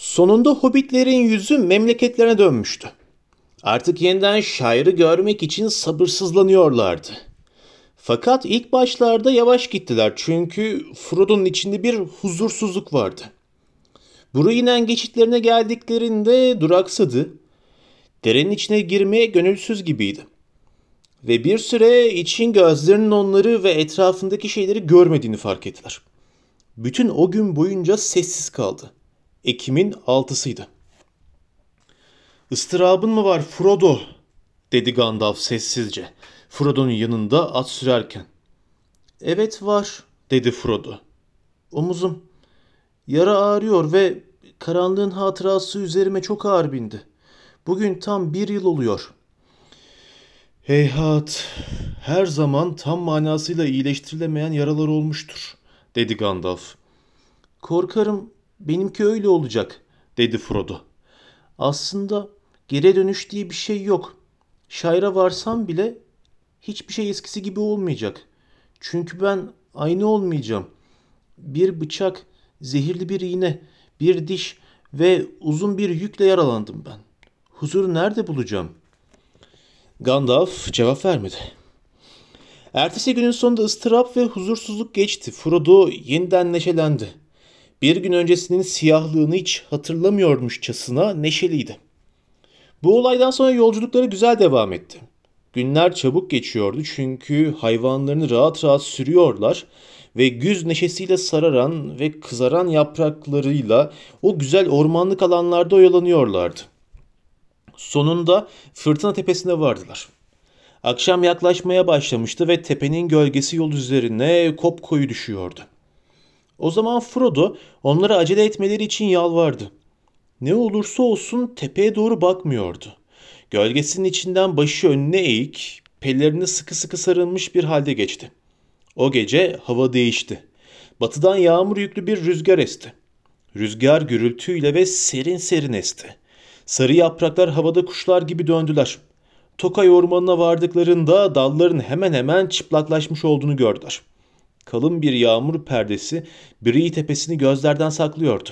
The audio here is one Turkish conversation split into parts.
Sonunda hobbitlerin yüzü memleketlerine dönmüştü. Artık yeniden şairi görmek için sabırsızlanıyorlardı. Fakat ilk başlarda yavaş gittiler çünkü Frodo'nun içinde bir huzursuzluk vardı. Buru inen geçitlerine geldiklerinde duraksadı. Derenin içine girmeye gönülsüz gibiydi. Ve bir süre için gözlerinin onları ve etrafındaki şeyleri görmediğini fark ettiler. Bütün o gün boyunca sessiz kaldı. Ekim'in altısıydı. Istırabın mı var Frodo? dedi Gandalf sessizce. Frodo'nun yanında at sürerken. Evet var dedi Frodo. Omuzum. Yara ağrıyor ve karanlığın hatırası üzerime çok ağır bindi. Bugün tam bir yıl oluyor. Heyhat, her zaman tam manasıyla iyileştirilemeyen yaralar olmuştur, dedi Gandalf. Korkarım benimki öyle olacak, dedi Frodo. Aslında geri dönüş diye bir şey yok. Şaira varsam bile hiçbir şey eskisi gibi olmayacak. Çünkü ben aynı olmayacağım. Bir bıçak, zehirli bir iğne, bir diş ve uzun bir yükle yaralandım ben. Huzuru nerede bulacağım? Gandalf cevap vermedi. Ertesi günün sonunda ıstırap ve huzursuzluk geçti. Frodo yeniden neşelendi. Bir gün öncesinin siyahlığını hiç hatırlamıyormuşçasına neşeliydi. Bu olaydan sonra yolculukları güzel devam etti. Günler çabuk geçiyordu çünkü hayvanlarını rahat rahat sürüyorlar ve güz neşesiyle sararan ve kızaran yapraklarıyla o güzel ormanlık alanlarda oyalanıyorlardı. Sonunda fırtına tepesine vardılar. Akşam yaklaşmaya başlamıştı ve tepenin gölgesi yol üzerine kop koyu düşüyordu. O zaman Frodo onlara acele etmeleri için yalvardı. Ne olursa olsun tepeye doğru bakmıyordu. Gölgesinin içinden başı önüne eğik, pellerini sıkı sıkı sarılmış bir halde geçti. O gece hava değişti. Batıdan yağmur yüklü bir rüzgar esti. Rüzgar gürültüyle ve serin serin esti. Sarı yapraklar havada kuşlar gibi döndüler. Tokay ormanına vardıklarında dalların hemen hemen çıplaklaşmış olduğunu gördüler. Kalın bir yağmur perdesi Bree tepesini gözlerden saklıyordu.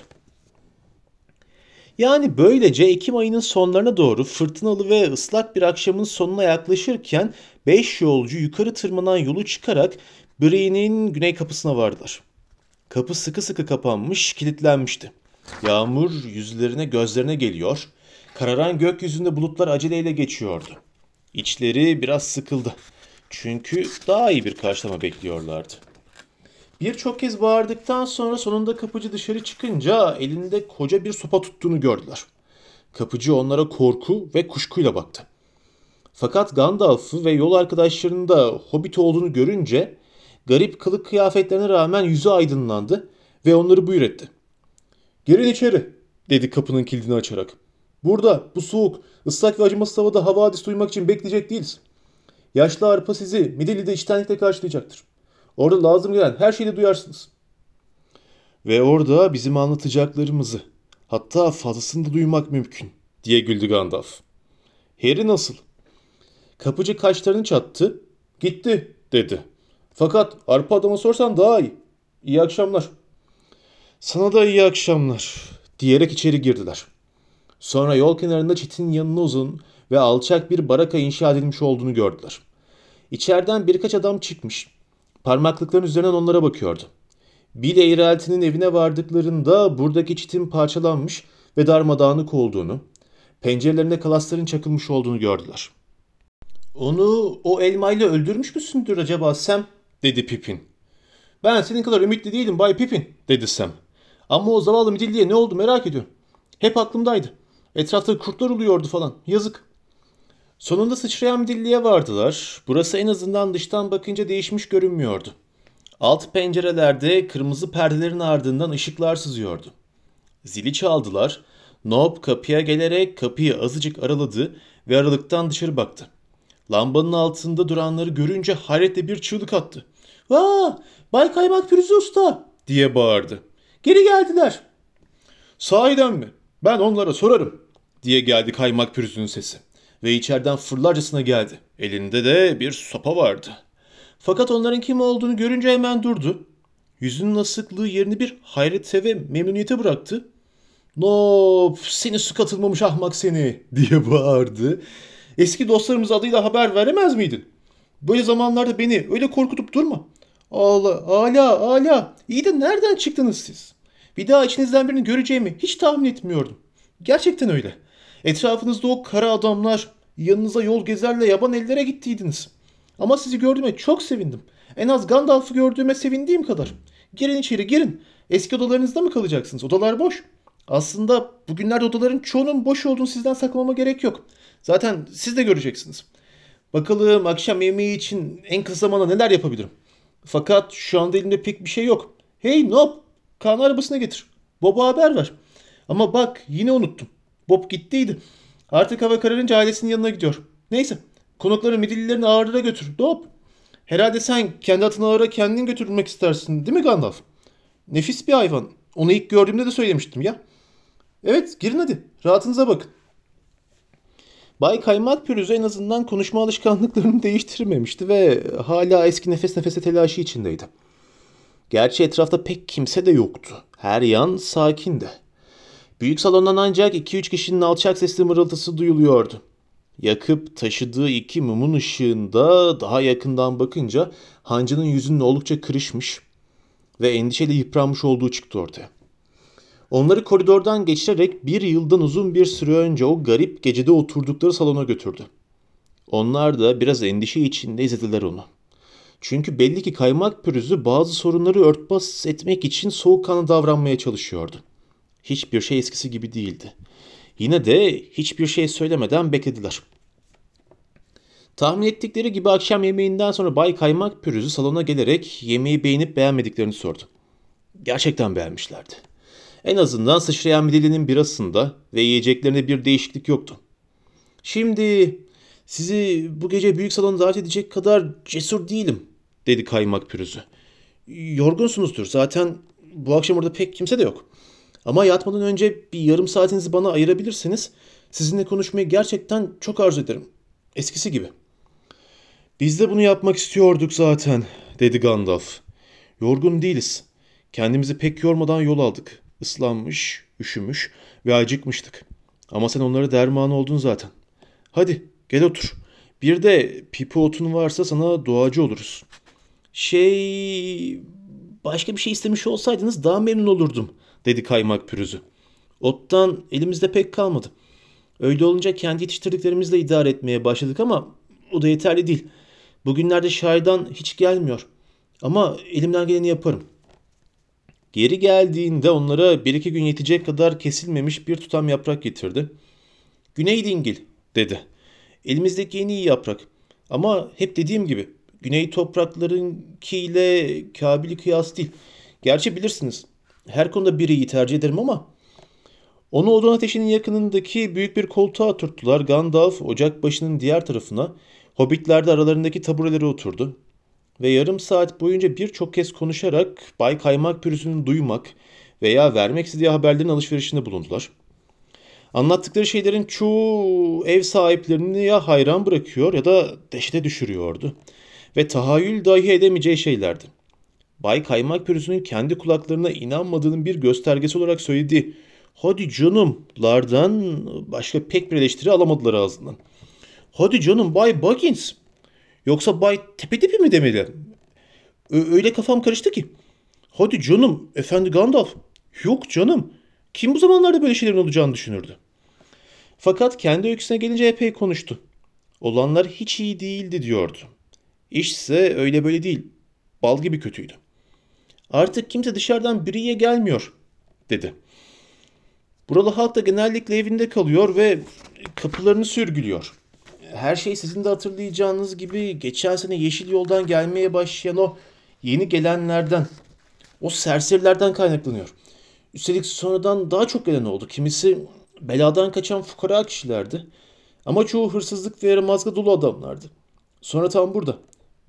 Yani böylece Ekim ayının sonlarına doğru fırtınalı ve ıslak bir akşamın sonuna yaklaşırken beş yolcu yukarı tırmanan yolu çıkarak Bree'nin güney kapısına vardılar. Kapı sıkı sıkı kapanmış, kilitlenmişti. Yağmur yüzlerine gözlerine geliyor. Kararan gökyüzünde bulutlar aceleyle geçiyordu. İçleri biraz sıkıldı. Çünkü daha iyi bir karşılama bekliyorlardı. Birçok kez bağırdıktan sonra sonunda kapıcı dışarı çıkınca elinde koca bir sopa tuttuğunu gördüler. Kapıcı onlara korku ve kuşkuyla baktı. Fakat Gandalf'ı ve yol arkadaşlarının da hobbit olduğunu görünce garip kılık kıyafetlerine rağmen yüzü aydınlandı ve onları buyur etti. Girin içeri dedi kapının kilidini açarak. Burada bu soğuk, ıslak ve acımasız havada havadis duymak için bekleyecek değiliz. Yaşlı arpa sizi Midilli'de içtenlikle karşılayacaktır. Orada lazım gelen her şeyi de duyarsınız. Ve orada bizim anlatacaklarımızı, hatta fazlasını da duymak mümkün, diye güldü Gandalf. Harry nasıl? Kapıcı kaşlarını çattı. Gitti, dedi. Fakat arpa adama sorsan daha iyi. İyi akşamlar. Sana da iyi akşamlar, diyerek içeri girdiler. Sonra yol kenarında çitin yanına uzun ve alçak bir baraka inşa edilmiş olduğunu gördüler. İçeriden birkaç adam çıkmış. Parmaklıkların üzerinden onlara bakıyordu. Bill Eğrelti'nin evine vardıklarında buradaki çitin parçalanmış ve darmadağınık olduğunu, pencerelerinde kalasların çakılmış olduğunu gördüler. Onu o elmayla öldürmüş müsündür acaba Sam? dedi Pippin. Ben senin kadar ümitli değilim Bay Pippin, dedi Sam. Ama o zavallı midilliye ne oldu merak ediyorum. Hep aklımdaydı. Etrafta kurtlar uluyordu falan. Yazık. Sonunda sıçrayan midilliye vardılar. Burası en azından dıştan bakınca değişmiş görünmüyordu. Alt pencerelerde kırmızı perdelerin ardından ışıklar sızıyordu. Zili çaldılar. Nob kapıya gelerek kapıyı azıcık araladı ve aralıktan dışarı baktı. Lambanın altında duranları görünce hayretle bir çığlık attı. ''Vaa! Bay Kaymak Pürüzü Usta!'' diye bağırdı. ''Geri geldiler!'' ''Sahiden mi? Ben onlara sorarım!'' diye geldi Kaymak Pürüzü'nün sesi. Ve içeriden fırlarcasına geldi. Elinde de bir sopa vardı. Fakat onların kim olduğunu görünce hemen durdu. Yüzünün asıklığı yerini bir hayrete ve memnuniyete bıraktı. Nop seni su katılmamış ahmak seni diye bağırdı. Eski dostlarımız adıyla haber veremez miydin? Böyle zamanlarda beni öyle korkutup durma. Allah, ala, ala. İyi de nereden çıktınız siz? Bir daha içinizden birini göreceğimi hiç tahmin etmiyordum. Gerçekten öyle. Etrafınızda o kara adamlar, yanınıza yol gezerle yaban ellere gittiydiniz. Ama sizi gördüğüme çok sevindim. En az Gandalf'ı gördüğüme sevindiğim kadar. Girin içeri girin. Eski odalarınızda mı kalacaksınız? Odalar boş. Aslında bugünlerde odaların çoğunun boş olduğunu sizden saklamama gerek yok. Zaten siz de göreceksiniz. Bakalım akşam yemeği için en kısa zamanda neler yapabilirim. Fakat şu anda elimde pek bir şey yok. Hey Nob, Kaan arabasına getir. Bob'a haber ver. Ama bak yine unuttum. Bob gittiydi. Artık hava kararınca ailesinin yanına gidiyor. Neyse konukları midillilerini ağırlara götür. Nob. Herhalde sen kendi atını ağıra kendin götürmek istersin değil mi Gandalf? Nefis bir hayvan. Onu ilk gördüğümde de söylemiştim ya. Evet girin hadi. Rahatınıza bakın. Bay Kaymak Pürüzü en azından konuşma alışkanlıklarını değiştirmemişti ve hala eski nefes nefese telaşı içindeydi. Gerçi etrafta pek kimse de yoktu. Her yan sakindi. Büyük salondan ancak 2-3 kişinin alçak sesli mırıltısı duyuluyordu. Yakıp taşıdığı iki mumun ışığında daha yakından bakınca hancının yüzünün oldukça kırışmış ve endişeyle yıpranmış olduğu çıktı ortaya. Onları koridordan geçirerek bir yıldan uzun bir süre önce o garip gecede oturdukları salona götürdü. Onlar da biraz endişe içinde izlediler onu. Çünkü belli ki kaymak pürüzü bazı sorunları örtbas etmek için soğukkanlı davranmaya çalışıyordu. Hiçbir şey eskisi gibi değildi. Yine de hiçbir şey söylemeden beklediler. Tahmin ettikleri gibi akşam yemeğinden sonra Bay Kaymak Pürüzü salona gelerek yemeği beğenip beğenmediklerini sordu. Gerçekten beğenmişlerdi. En azından sıçrayan midilinin birasında ve yiyeceklerinde bir değişiklik yoktu. Şimdi sizi bu gece büyük salona davet edecek kadar cesur değilim, dedi kaymak pürüzü. Yorgunsunuzdur zaten bu akşam orada pek kimse de yok. Ama yatmadan önce bir yarım saatinizi bana ayırabilirseniz sizinle konuşmayı gerçekten çok arzu ederim. Eskisi gibi. Biz de bunu yapmak istiyorduk zaten, dedi Gandalf. Yorgun değiliz. Kendimizi pek yormadan yol aldık. Islanmış, üşümüş ve acıkmıştık. Ama sen onlara derman oldun zaten. Hadi gel otur. Bir de pipi otun varsa sana duacı oluruz. Şey... Başka bir şey istemiş olsaydınız daha memnun olurdum, dedi kaymak pürüzü. Ottan elimizde pek kalmadı. Öyle olunca kendi yetiştirdiklerimizle idare etmeye başladık ama o da yeterli değil. Bugünlerde şairdan hiç gelmiyor. Ama elimden geleni yaparım.'' Geri geldiğinde onlara bir iki gün yetecek kadar kesilmemiş bir tutam yaprak getirdi. Güney dingil dedi. Elimizdeki en iyi yaprak. Ama hep dediğim gibi güney topraklarınkiyle kabili kıyas değil. Gerçi bilirsiniz her konuda biri iyi tercih ederim ama onu odun ateşinin yakınındaki büyük bir koltuğa oturttular. Gandalf ocak başının diğer tarafına, hobbitler de aralarındaki taburelere oturdu ve yarım saat boyunca birçok kez konuşarak Bay Kaymak pürüzünü duymak veya vermek istediği haberlerin alışverişinde bulundular. Anlattıkları şeylerin çoğu ev sahiplerini ya hayran bırakıyor ya da dehşete düşürüyordu. Ve tahayyül dahi edemeyeceği şeylerdi. Bay Kaymak pürüzünün kendi kulaklarına inanmadığının bir göstergesi olarak söylediği hadi canımlardan başka pek bir eleştiri alamadılar ağzından. Hadi canım Bay Buggins Yoksa Bay Tepedipi mi demeli? Ö- öyle kafam karıştı ki. Hadi canım efendi Gandalf. Yok canım. Kim bu zamanlarda böyle şeylerin olacağını düşünürdü. Fakat kendi öyküsüne gelince epey konuştu. Olanlar hiç iyi değildi diyordu. İşse öyle böyle değil. Bal gibi kötüydü. Artık kimse dışarıdan biriye gelmiyor dedi. Buralı halk da genellikle evinde kalıyor ve kapılarını sürgülüyor her şey sizin de hatırlayacağınız gibi geçen sene Yeşil Yoldan gelmeye başlayan o yeni gelenlerden, o serserilerden kaynaklanıyor. Üstelik sonradan daha çok gelen oldu. Kimisi beladan kaçan fukara kişilerdi. Ama çoğu hırsızlık ve yaramazlıkla dolu adamlardı. Sonra tam burada.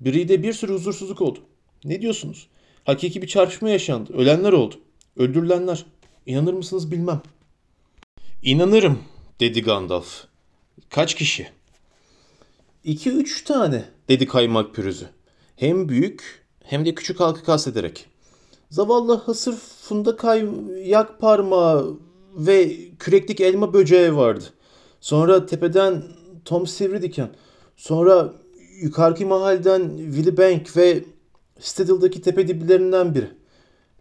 Biri de bir sürü huzursuzluk oldu. Ne diyorsunuz? Hakiki bir çarpışma yaşandı. Ölenler oldu. Öldürülenler. İnanır mısınız bilmem. İnanırım dedi Gandalf. Kaç kişi? İki üç tane dedi kaymak pürüzü. Hem büyük hem de küçük halkı kastederek. Zavallı hasır funda kayyak parmağı ve küreklik elma böceği vardı. Sonra tepeden Tom Sivridiken. Sonra yukarıki mahalleden Willy Bank ve Stedil'daki tepe diblerinden biri.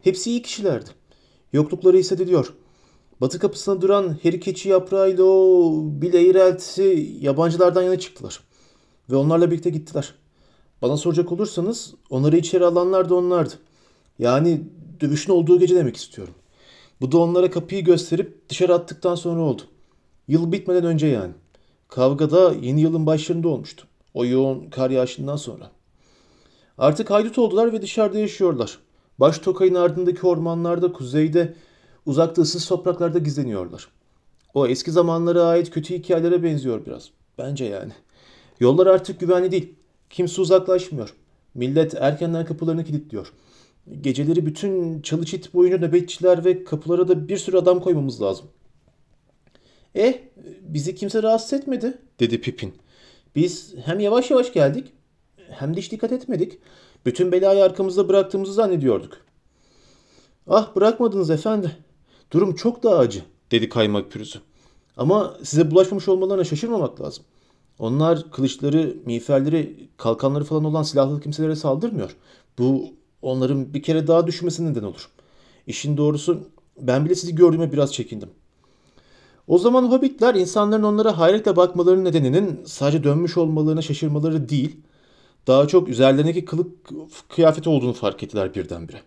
Hepsi iyi kişilerdi. Yoklukları hissediliyor. Batı kapısına duran Harry keçi yaprağıyla o Bill Eğrelt'i yabancılardan yana çıktılar. Ve onlarla birlikte gittiler. Bana soracak olursanız onları içeri alanlar da onlardı. Yani dövüşün olduğu gece demek istiyorum. Bu da onlara kapıyı gösterip dışarı attıktan sonra oldu. Yıl bitmeden önce yani. Kavga da yeni yılın başlarında olmuştu. O yoğun kar yağışından sonra. Artık haydut oldular ve dışarıda yaşıyorlar. Baş Tokay'ın ardındaki ormanlarda, kuzeyde, uzakta ıssız topraklarda gizleniyorlar. O eski zamanlara ait kötü hikayelere benziyor biraz. Bence yani. Yollar artık güvenli değil. Kimse uzaklaşmıyor. Millet erkenden kapılarını kilitliyor. Geceleri bütün çalı çit boyunca nöbetçiler ve kapılara da bir sürü adam koymamız lazım. Eh, bizi kimse rahatsız etmedi, dedi Pipin. Biz hem yavaş yavaş geldik, hem de hiç dikkat etmedik. Bütün belayı arkamızda bıraktığımızı zannediyorduk. Ah bırakmadınız efendi. Durum çok daha acı, dedi kaymak pürüzü. Ama size bulaşmamış olmalarına şaşırmamak lazım. Onlar kılıçları, miğferleri, kalkanları falan olan silahlı kimselere saldırmıyor. Bu onların bir kere daha düşmesine neden olur. İşin doğrusu ben bile sizi gördüğüme biraz çekindim. O zaman hobbitler insanların onlara hayretle bakmalarının nedeninin sadece dönmüş olmalarına şaşırmaları değil, daha çok üzerlerindeki kılık kıyafet olduğunu fark ettiler birdenbire.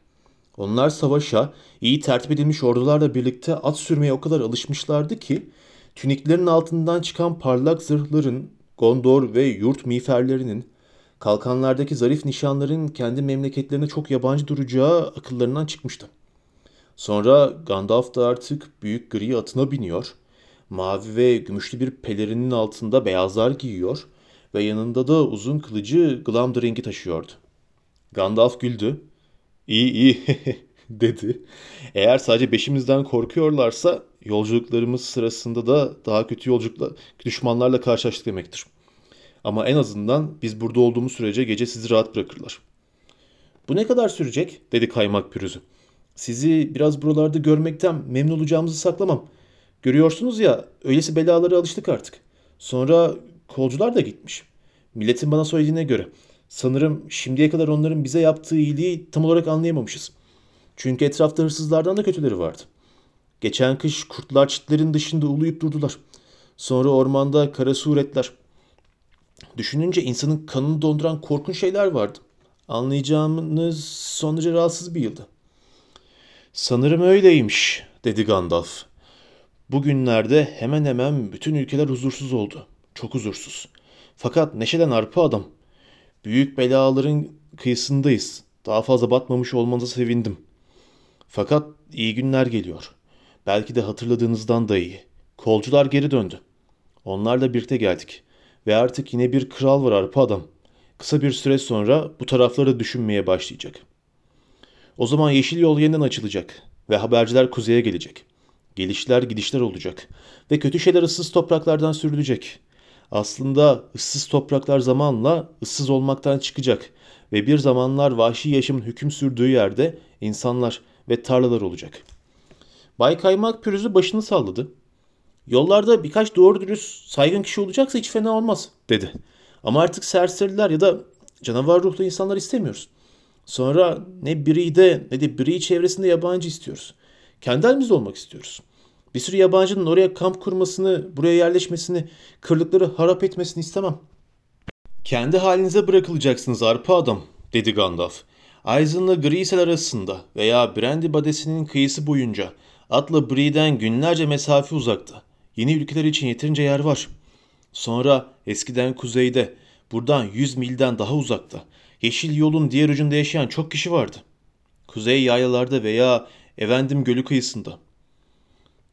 Onlar savaşa, iyi tertip edilmiş ordularla birlikte at sürmeye o kadar alışmışlardı ki, tüniklerin altından çıkan parlak zırhların, gondor ve yurt miğferlerinin, kalkanlardaki zarif nişanların kendi memleketlerine çok yabancı duracağı akıllarından çıkmıştı. Sonra Gandalf da artık büyük gri atına biniyor, mavi ve gümüşlü bir pelerinin altında beyazlar giyiyor ve yanında da uzun kılıcı Glamdring'i taşıyordu. Gandalf güldü. İyi iyi dedi. Eğer sadece beşimizden korkuyorlarsa yolculuklarımız sırasında da daha kötü yolculukla düşmanlarla karşılaştık demektir. Ama en azından biz burada olduğumuz sürece gece sizi rahat bırakırlar. Bu ne kadar sürecek? dedi kaymak pürüzü. Sizi biraz buralarda görmekten memnun olacağımızı saklamam. Görüyorsunuz ya öylesi belalara alıştık artık. Sonra kolcular da gitmiş. Milletin bana söylediğine göre. Sanırım şimdiye kadar onların bize yaptığı iyiliği tam olarak anlayamamışız. Çünkü etrafta hırsızlardan da kötüleri vardı. Geçen kış kurtlar çitlerin dışında uluyup durdular. Sonra ormanda kara suretler. Düşününce insanın kanını donduran korkunç şeyler vardı. Anlayacağınız son derece rahatsız bir yıldı. Sanırım öyleymiş, dedi Gandalf. Bugünlerde hemen hemen bütün ülkeler huzursuz oldu. Çok huzursuz. Fakat neşeden arpa adam. Büyük belaların kıyısındayız. Daha fazla batmamış olmanıza sevindim. Fakat iyi günler geliyor. Belki de hatırladığınızdan da iyi. Kolcular geri döndü. Onlarla birlikte geldik. Ve artık yine bir kral var arpa adam. Kısa bir süre sonra bu tarafları düşünmeye başlayacak. O zaman yeşil yol yeniden açılacak ve haberciler kuzeye gelecek. Gelişler gidişler olacak ve kötü şeyler ıssız topraklardan sürülecek. Aslında ıssız topraklar zamanla ıssız olmaktan çıkacak ve bir zamanlar vahşi yaşamın hüküm sürdüğü yerde insanlar ve tarlalar olacak. Bay Kaymak pürüzü başını salladı. Yollarda birkaç doğru dürüst saygın kişi olacaksa hiç fena olmaz dedi. Ama artık serseriler ya da canavar ruhlu insanlar istemiyoruz. Sonra ne Bri'de ne de Bri çevresinde yabancı istiyoruz. Kendi halimizde olmak istiyoruz. Bir sürü yabancının oraya kamp kurmasını, buraya yerleşmesini, kırlıkları harap etmesini istemem. Kendi halinize bırakılacaksınız arpa adam, dedi Gandalf. Aizen'la Grisel arasında veya Brandy Badesi'nin kıyısı boyunca atla Bree'den günlerce mesafe uzakta. Yeni ülkeler için yeterince yer var. Sonra eskiden kuzeyde, buradan 100 milden daha uzakta, yeşil yolun diğer ucunda yaşayan çok kişi vardı. Kuzey yaylalarda veya Evendim Gölü kıyısında.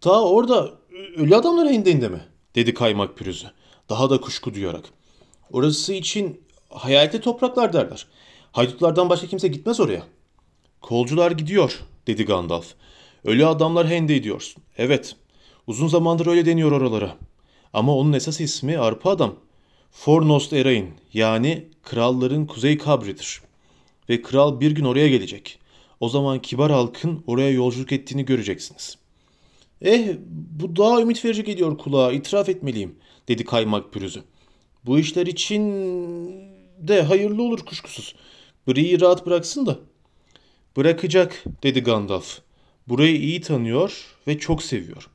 Ta orada ölü adamlar hindeğinde mi? dedi kaymak pürüzü. Daha da kuşku duyarak. Orası için hayaletli topraklar derler. Haydutlardan başka kimse gitmez oraya. Kolcular gidiyor, dedi Gandalf. Ölü adamlar hende diyorsun. Evet, uzun zamandır öyle deniyor oralara. Ama onun esas ismi Arpa Adam. Fornost Erain, yani kralların kuzey kabridir. Ve kral bir gün oraya gelecek. O zaman kibar halkın oraya yolculuk ettiğini göreceksiniz. Eh bu daha ümit verici geliyor kulağa itiraf etmeliyim dedi kaymak pürüzü. Bu işler için de hayırlı olur kuşkusuz. Bri'yi rahat bıraksın da. Bırakacak dedi Gandalf. Burayı iyi tanıyor ve çok seviyor.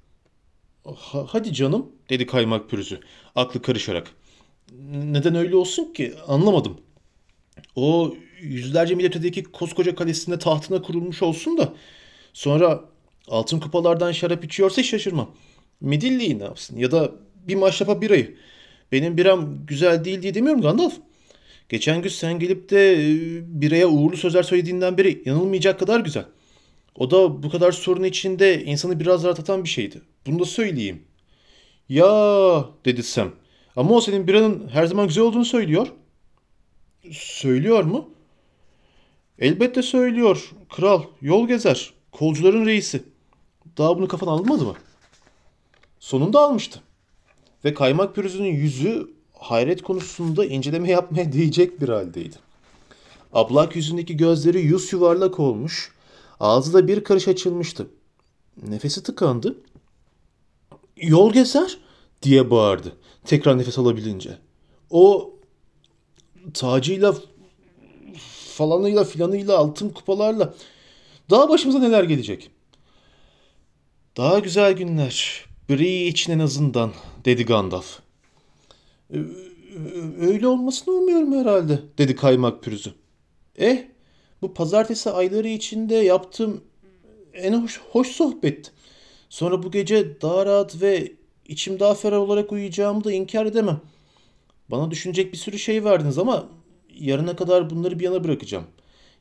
Ha- hadi canım dedi kaymak pürüzü aklı karışarak. Neden öyle olsun ki anlamadım. O yüzlerce mil ötedeki koskoca kalesinde tahtına kurulmuş olsun da sonra altın kupalardan şarap içiyorsa hiç şaşırmam. Midilli'yi ne yapsın ya da bir maşrapa birayı. Benim biram güzel değil diye demiyorum Gandalf. Geçen gün sen gelip de e, biraya uğurlu sözler söylediğinden beri yanılmayacak kadar güzel. O da bu kadar sorun içinde insanı biraz rahatlatan bir şeydi. Bunu da söyleyeyim. Ya dedi Sam. Ama o senin biranın her zaman güzel olduğunu söylüyor. Söylüyor mu? Elbette söylüyor. Kral, yol gezer. Kolcuların reisi. Daha bunu kafana almadı mı? Sonunda almıştı. Ve kaymak pürüzünün yüzü hayret konusunda inceleme yapmaya değecek bir haldeydi. Ablak yüzündeki gözleri yüz yuvarlak olmuş, ağzı da bir karış açılmıştı. Nefesi tıkandı. Yol gezer diye bağırdı. Tekrar nefes alabilince. O tacıyla falanıyla filanıyla altın kupalarla daha başımıza neler gelecek? Daha güzel günler. Bree için en azından dedi Gandalf. "Ö- ö- Öyle olmasını umuyorum herhalde dedi kaymak pürüzü. Eh bu pazartesi ayları içinde yaptığım en hoş, hoş sohbetti. Sonra bu gece daha rahat ve içim daha ferah olarak uyuyacağımı da inkar edemem. Bana düşünecek bir sürü şey verdiniz ama yarına kadar bunları bir yana bırakacağım.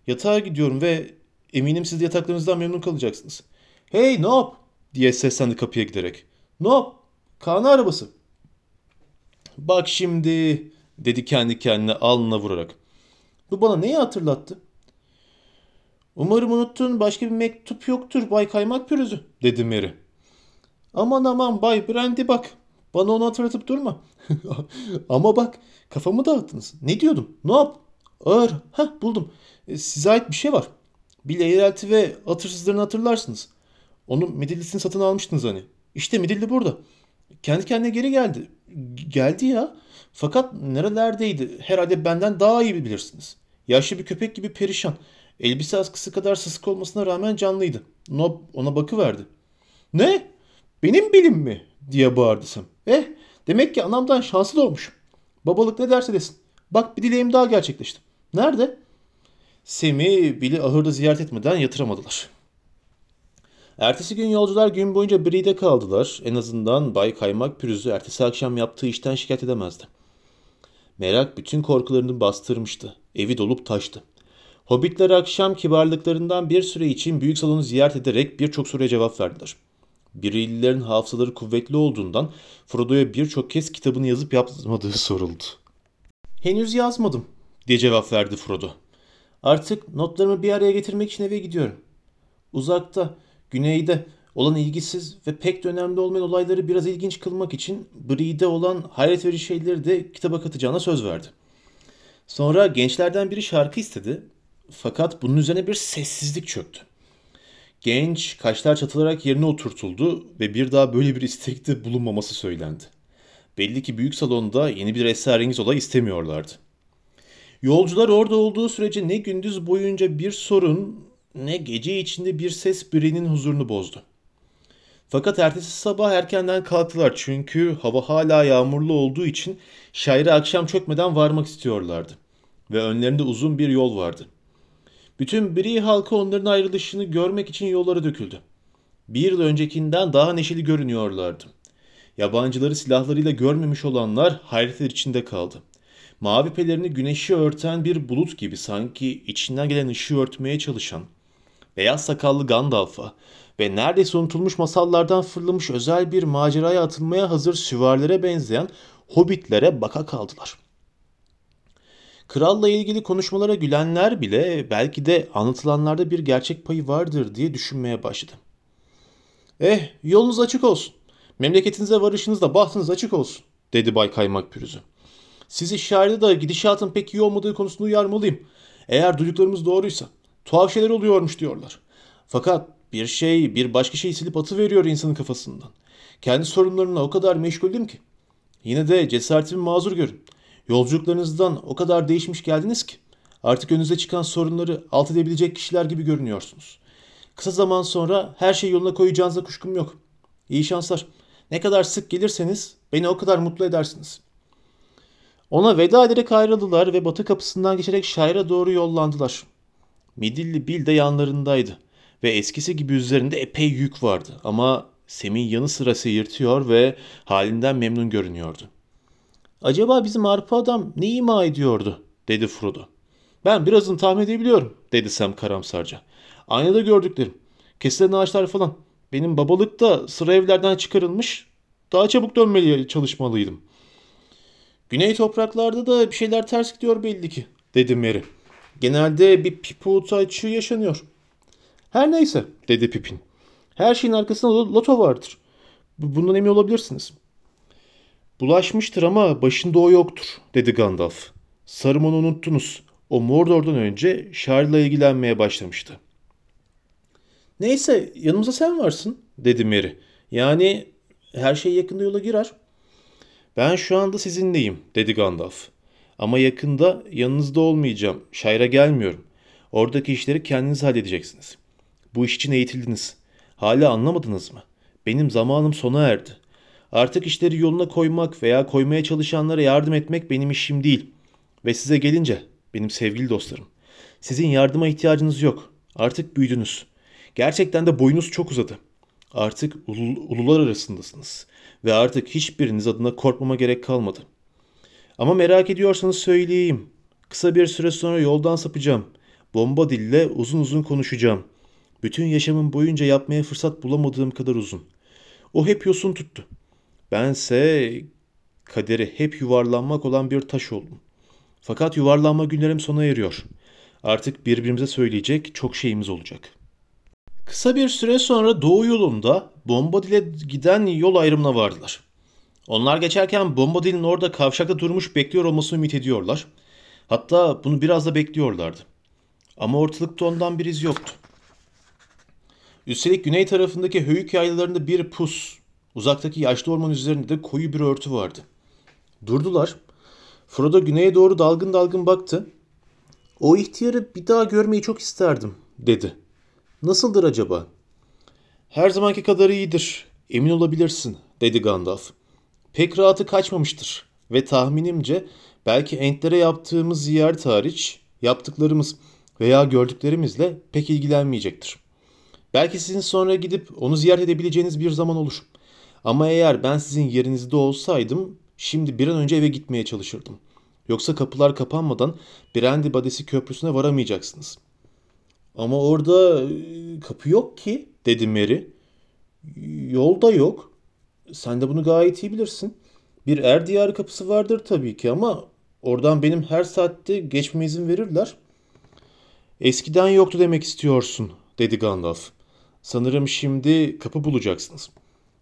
Yatağa gidiyorum ve eminim siz de yataklarınızdan memnun kalacaksınız. Hey yap? Diye seslendi kapıya giderek. Ne yap? Kaan arabası. Bak şimdi dedi kendi kendine alnına vurarak. Bu bana neyi hatırlattı? Umarım unuttun başka bir mektup yoktur Bay Kaymak Pürüzü dedi Mary. Aman aman Bay Brandy bak. Bana onu hatırlatıp durma. Ama bak kafamı dağıttınız. Ne diyordum? Ne yap? Ağır. Heh buldum. E, size ait bir şey var. Bill Eğrelti ve atırsızlarını hatırlarsınız. Onun midillisini satın almıştınız hani. İşte midilli burada. Kendi kendine geri geldi. Geldi ya. Fakat nerelerdeydi? Herhalde benden daha iyi bilirsiniz. Yaşlı bir köpek gibi perişan. Elbise askısı kadar sısık olmasına rağmen canlıydı. Nob ona bakıverdi. Ne? Benim bilim mi? diye bağırdı Sam. Eh demek ki anamdan şanslı doğmuş. Babalık ne derse desin. Bak bir dileğim daha gerçekleşti. Nerede? Sem'i Bill'i ahırda ziyaret etmeden yatıramadılar. Ertesi gün yolcular gün boyunca Bree'de kaldılar. En azından Bay Kaymak Pürüz'ü ertesi akşam yaptığı işten şikayet edemezdi. Merak bütün korkularını bastırmıştı. Evi dolup taştı. Hobbitler akşam kibarlıklarından bir süre için büyük salonu ziyaret ederek birçok soruya cevap verdiler. Bireylilerin hafızaları kuvvetli olduğundan Frodo'ya birçok kez kitabını yazıp yapmadığı soruldu. Henüz yazmadım diye cevap verdi Frodo. Artık notlarımı bir araya getirmek için eve gidiyorum. Uzakta, güneyde olan ilgisiz ve pek de önemli olmayan olayları biraz ilginç kılmak için Bree'de olan hayret verici şeyleri de kitaba katacağına söz verdi. Sonra gençlerden biri şarkı istedi. Fakat bunun üzerine bir sessizlik çöktü. Genç kaşlar çatılarak yerine oturtuldu ve bir daha böyle bir istekte bulunmaması söylendi. Belli ki büyük salonda yeni bir esrarengiz olay istemiyorlardı. Yolcular orada olduğu sürece ne gündüz boyunca bir sorun ne gece içinde bir ses birinin huzurunu bozdu. Fakat ertesi sabah erkenden kalktılar çünkü hava hala yağmurlu olduğu için şaire akşam çökmeden varmak istiyorlardı. Ve önlerinde uzun bir yol vardı. Bütün Bree halkı onların ayrılışını görmek için yollara döküldü. Bir yıl öncekinden daha neşeli görünüyorlardı. Yabancıları silahlarıyla görmemiş olanlar hayretler içinde kaldı. Mavi pelerini güneşi örten bir bulut gibi sanki içinden gelen ışığı örtmeye çalışan, beyaz sakallı Gandalf'a ve neredeyse unutulmuş masallardan fırlamış özel bir maceraya atılmaya hazır süvarilere benzeyen hobbitlere baka kaldılar. Kralla ilgili konuşmalara gülenler bile belki de anlatılanlarda bir gerçek payı vardır diye düşünmeye başladı. Eh yolunuz açık olsun. Memleketinize varışınızda bahtınız açık olsun dedi Bay Kaymak Pürüzü. Sizi şairde de gidişatın pek iyi olmadığı konusunda uyarmalıyım. Eğer duyduklarımız doğruysa tuhaf şeyler oluyormuş diyorlar. Fakat Bir şey, bir başka şey silip atıveriyor insanın kafasından. Kendi sorunlarına o kadar meşguldüm ki. Yine de cesaretimi mazur görün. Yolculuklarınızdan o kadar değişmiş geldiniz ki. Artık önünüze çıkan sorunları alt edebilecek kişiler gibi görünüyorsunuz. Kısa zaman sonra her şeyi yoluna koyacağınıza kuşkum yok. İyi şanslar. Ne kadar sık gelirseniz beni o kadar mutlu edersiniz. Ona veda ederek ayrıldılar ve batı kapısından geçerek şaira doğru yollandılar. Midilli Bil de yanlarındaydı ve eskisi gibi üzerinde epey yük vardı ama Semih yanı sıra seyirtiyor ve halinden memnun görünüyordu. Acaba bizim arpa adam ne ima ediyordu? dedi Frodo. Ben birazını tahmin edebiliyorum dedi Sam karamsarca. Aynada gördüklerim. Kesilen ağaçlar falan. Benim babalıkta sıra evlerden çıkarılmış. Daha çabuk dönmeli çalışmalıydım. Güney topraklarda da bir şeyler ters gidiyor belli ki dedi Mary. Genelde bir piput açığı yaşanıyor. Her neyse dedi Pipin. Her şeyin arkasında lo- loto vardır. Bu- Bundan emin olabilirsiniz. Bulaşmıştır ama başında o yoktur dedi Gandalf. Saruman'ı unuttunuz. O Mordor'dan önce Şarl'la ilgilenmeye başlamıştı. Neyse yanımıza sen varsın dedi Mary. Yani her şey yakında yola girer. Ben şu anda sizinleyim dedi Gandalf. Ama yakında yanınızda olmayacağım. Şair'e gelmiyorum. Oradaki işleri kendiniz halledeceksiniz. Bu iş için eğitildiniz. Hala anlamadınız mı? Benim zamanım sona erdi. Artık işleri yoluna koymak veya koymaya çalışanlara yardım etmek benim işim değil. Ve size gelince benim sevgili dostlarım. Sizin yardıma ihtiyacınız yok. Artık büyüdünüz. Gerçekten de boyunuz çok uzadı. Artık ulu- ulular arasındasınız. Ve artık hiçbiriniz adına korkmama gerek kalmadı. Ama merak ediyorsanız söyleyeyim. Kısa bir süre sonra yoldan sapacağım. Bomba dille uzun uzun konuşacağım. Bütün yaşamım boyunca yapmaya fırsat bulamadığım kadar uzun. O hep yosun tuttu. Bense kaderi hep yuvarlanmak olan bir taş oldum. Fakat yuvarlanma günlerim sona eriyor. Artık birbirimize söyleyecek çok şeyimiz olacak. Kısa bir süre sonra Doğu yolunda Bombadil'e giden yol ayrımına vardılar. Onlar geçerken Bombadil'in orada kavşakta durmuş bekliyor olmasını ümit ediyorlar. Hatta bunu biraz da bekliyorlardı. Ama ortalıkta ondan bir iz yoktu. Üstelik güney tarafındaki höyük yaylalarında bir pus, uzaktaki yaşlı orman üzerinde de koyu bir örtü vardı. Durdular. Frodo güneye doğru dalgın dalgın baktı. O ihtiyarı bir daha görmeyi çok isterdim, dedi. Nasıldır acaba? Her zamanki kadar iyidir, emin olabilirsin, dedi Gandalf. Pek rahatı kaçmamıştır ve tahminimce belki entlere yaptığımız ziyaret hariç yaptıklarımız veya gördüklerimizle pek ilgilenmeyecektir. Belki sizin sonra gidip onu ziyaret edebileceğiniz bir zaman olur. Ama eğer ben sizin yerinizde olsaydım şimdi bir an önce eve gitmeye çalışırdım. Yoksa kapılar kapanmadan Brandy Badesi Köprüsü'ne varamayacaksınız. Ama orada e, kapı yok ki dedi Mary. Yol da yok. Sen de bunu gayet iyi bilirsin. Bir er diyarı kapısı vardır tabii ki ama oradan benim her saatte geçmeme izin verirler. Eskiden yoktu demek istiyorsun, dedi Gandalf. Sanırım şimdi kapı bulacaksınız.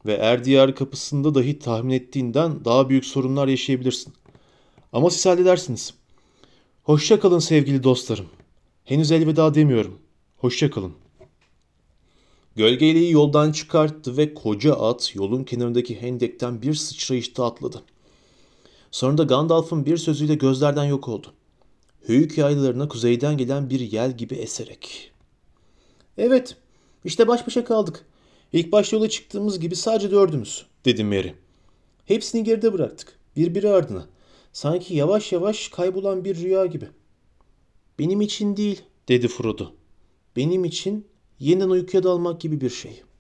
Ve er diyarı kapısında dahi tahmin ettiğinden daha büyük sorunlar yaşayabilirsin. Ama siz halledersiniz. Hoşça kalın sevgili dostlarım. Henüz elveda demiyorum. Hoşça kalın. Gölgeliği yoldan çıkarttı ve koca at yolun kenarındaki hendekten bir sıçrayışta atladı. Sonra da Gandalf'ın bir sözüyle gözlerden yok oldu. Höyük yaylalarına kuzeyden gelen bir yel gibi eserek. Evet, işte baş başa kaldık. İlk başta yola çıktığımız gibi sadece dördümüz, dedi Mary. Hepsini geride bıraktık, birbiri ardına. Sanki yavaş yavaş kaybolan bir rüya gibi. Benim için değil, dedi Frodo. Benim için yeniden uykuya dalmak gibi bir şey.''